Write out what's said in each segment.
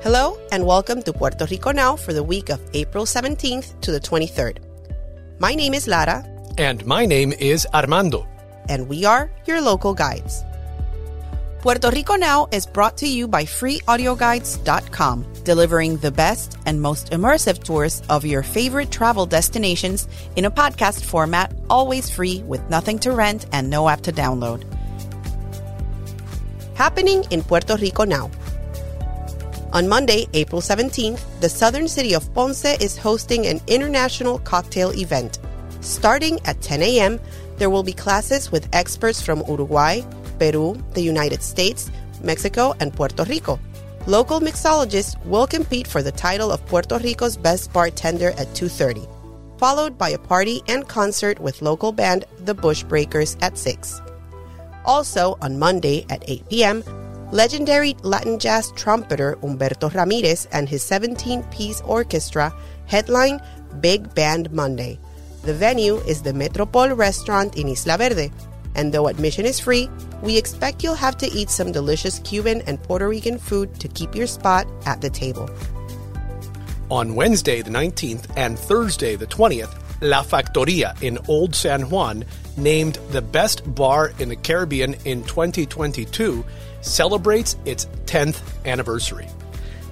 Hello, and welcome to Puerto Rico Now for the week of April 17th to the 23rd. My name is Lara. And my name is Armando. And we are your local guides. Puerto Rico Now is brought to you by freeaudioguides.com, delivering the best and most immersive tours of your favorite travel destinations in a podcast format, always free with nothing to rent and no app to download. Happening in Puerto Rico Now. On Monday, April 17th, the southern city of Ponce is hosting an international cocktail event. Starting at 10 a.m., there will be classes with experts from Uruguay, Peru, the United States, Mexico, and Puerto Rico. Local mixologists will compete for the title of Puerto Rico's best bartender at 2:30, followed by a party and concert with local band The Bushbreakers at 6. Also on Monday at 8 p.m., legendary Latin jazz trumpeter Humberto Ramirez and his 17 piece orchestra headline Big Band Monday. The venue is the Metropol restaurant in Isla Verde, and though admission is free, we expect you'll have to eat some delicious Cuban and Puerto Rican food to keep your spot at the table. On Wednesday, the 19th, and Thursday, the 20th, La Factoria in Old San Juan, named the best bar in the Caribbean in 2022, celebrates its 10th anniversary.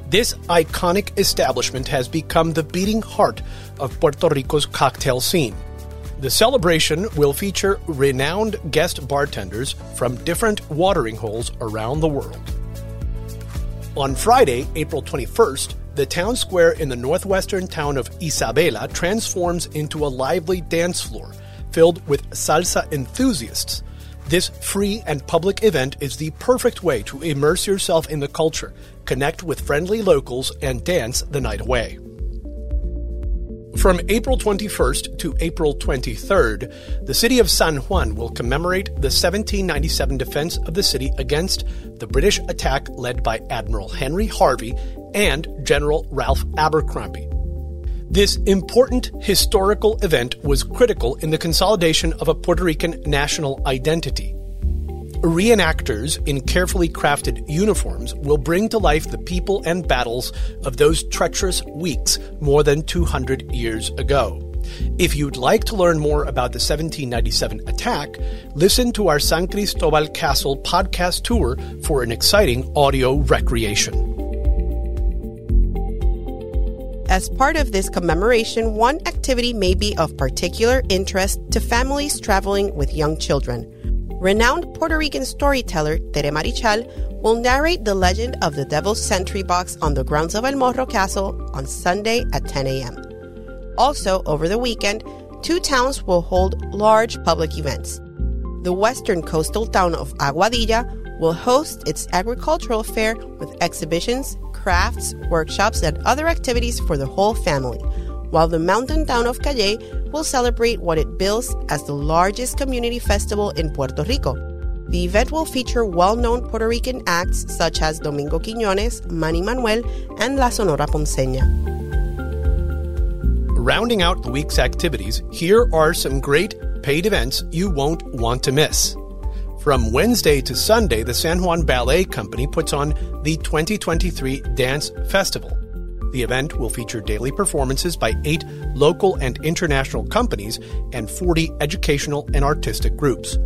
This iconic establishment has become the beating heart of Puerto Rico's cocktail scene. The celebration will feature renowned guest bartenders from different watering holes around the world. On Friday, April 21st, the town square in the northwestern town of Isabela transforms into a lively dance floor filled with salsa enthusiasts. This free and public event is the perfect way to immerse yourself in the culture, connect with friendly locals, and dance the night away. From April 21st to April 23rd, the city of San Juan will commemorate the 1797 defense of the city against the British attack led by Admiral Henry Harvey and General Ralph Abercrombie. This important historical event was critical in the consolidation of a Puerto Rican national identity. Reenactors in carefully crafted uniforms will bring to life the people and battles of those treacherous weeks more than 200 years ago. If you'd like to learn more about the 1797 attack, listen to our San Cristobal Castle podcast tour for an exciting audio recreation. As part of this commemoration, one activity may be of particular interest to families traveling with young children. Renowned Puerto Rican storyteller Tere Marichal will narrate the legend of the Devil's Sentry Box on the grounds of El Morro Castle on Sunday at 10 a.m. Also, over the weekend, two towns will hold large public events. The western coastal town of Aguadilla will host its agricultural fair with exhibitions, crafts, workshops, and other activities for the whole family, while the mountain town of Cayey will celebrate what it bills as the largest community festival in Puerto Rico. The event will feature well known Puerto Rican acts such as Domingo Quiñones, Manny Manuel, and La Sonora Ponceña. Rounding out the week's activities, here are some great paid events you won't want to miss. From Wednesday to Sunday, the San Juan Ballet Company puts on the 2023 Dance Festival. The event will feature daily performances by eight local and international companies and 40 educational and artistic groups.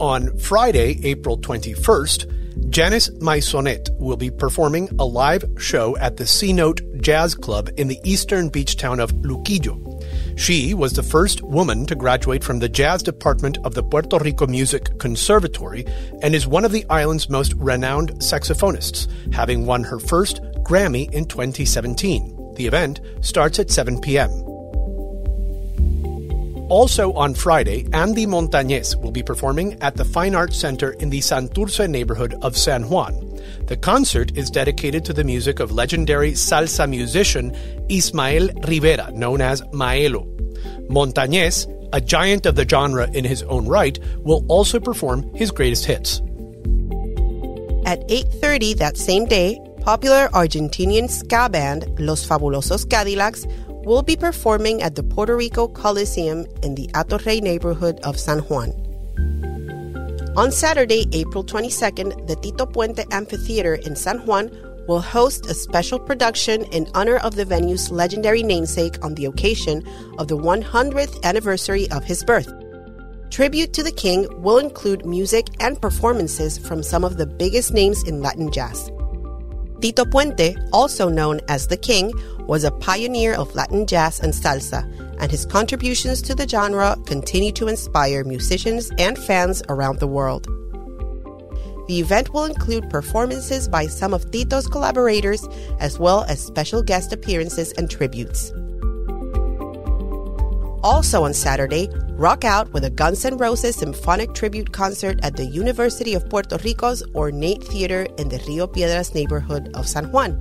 On Friday, April 21st, Janice Maisonet will be performing a live show at the C Note Jazz Club in the eastern beach town of Luquillo. She was the first woman to graduate from the jazz department of the Puerto Rico Music Conservatory and is one of the island's most renowned saxophonists, having won her first Grammy in 2017. The event starts at 7 p.m. Also on Friday, Andy Montañez will be performing at the Fine Arts Center in the Santurce neighborhood of San Juan. The concert is dedicated to the music of legendary salsa musician Ismael Rivera, known as Maelo. Montañez, a giant of the genre in his own right, will also perform his greatest hits. At 8:30 that same day, popular Argentinian ska band Los Fabulosos Cadillacs will be performing at the Puerto Rico Coliseum in the Hato Rey neighborhood of San Juan. On Saturday, April 22nd, the Tito Puente Amphitheater in San Juan will host a special production in honor of the venue's legendary namesake on the occasion of the 100th anniversary of his birth. Tribute to the King will include music and performances from some of the biggest names in Latin jazz. Tito Puente, also known as the King, was a pioneer of Latin jazz and salsa, and his contributions to the genre continue to inspire musicians and fans around the world. The event will include performances by some of Tito's collaborators, as well as special guest appearances and tributes. Also on Saturday, rock out with a Guns N' Roses symphonic tribute concert at the University of Puerto Rico's ornate theater in the Rio Piedras neighborhood of San Juan.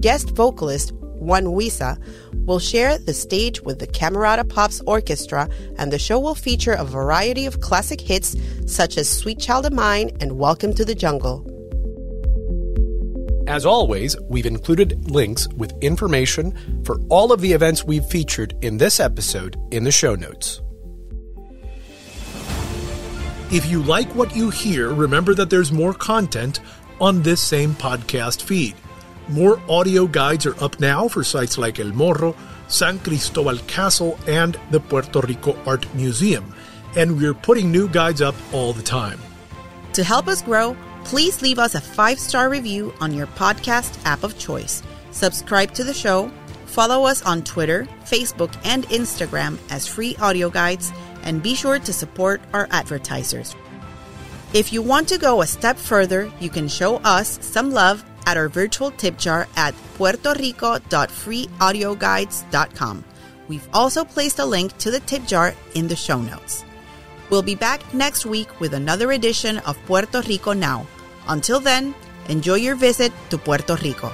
Guest vocalist Juan Huiza will share the stage with the Camerata Pops Orchestra, and the show will feature a variety of classic hits such as Sweet Child of Mine and Welcome to the Jungle. As always, we've included links with information for all of the events we've featured in this episode in the show notes. If you like what you hear, remember that there's more content on this same podcast feed. More audio guides are up now for sites like El Morro, San Cristobal Castle, and the Puerto Rico Art Museum, and we're putting new guides up all the time. To help us grow, please leave us a five star review on your podcast app of choice. Subscribe to the show, follow us on Twitter, Facebook, and Instagram as free audio guides, and be sure to support our advertisers. If you want to go a step further, you can show us some love at our virtual tip jar at puertorico.freeaudioguides.com. We've also placed a link to the tip jar in the show notes. We'll be back next week with another edition of Puerto Rico Now. Until then, enjoy your visit to Puerto Rico.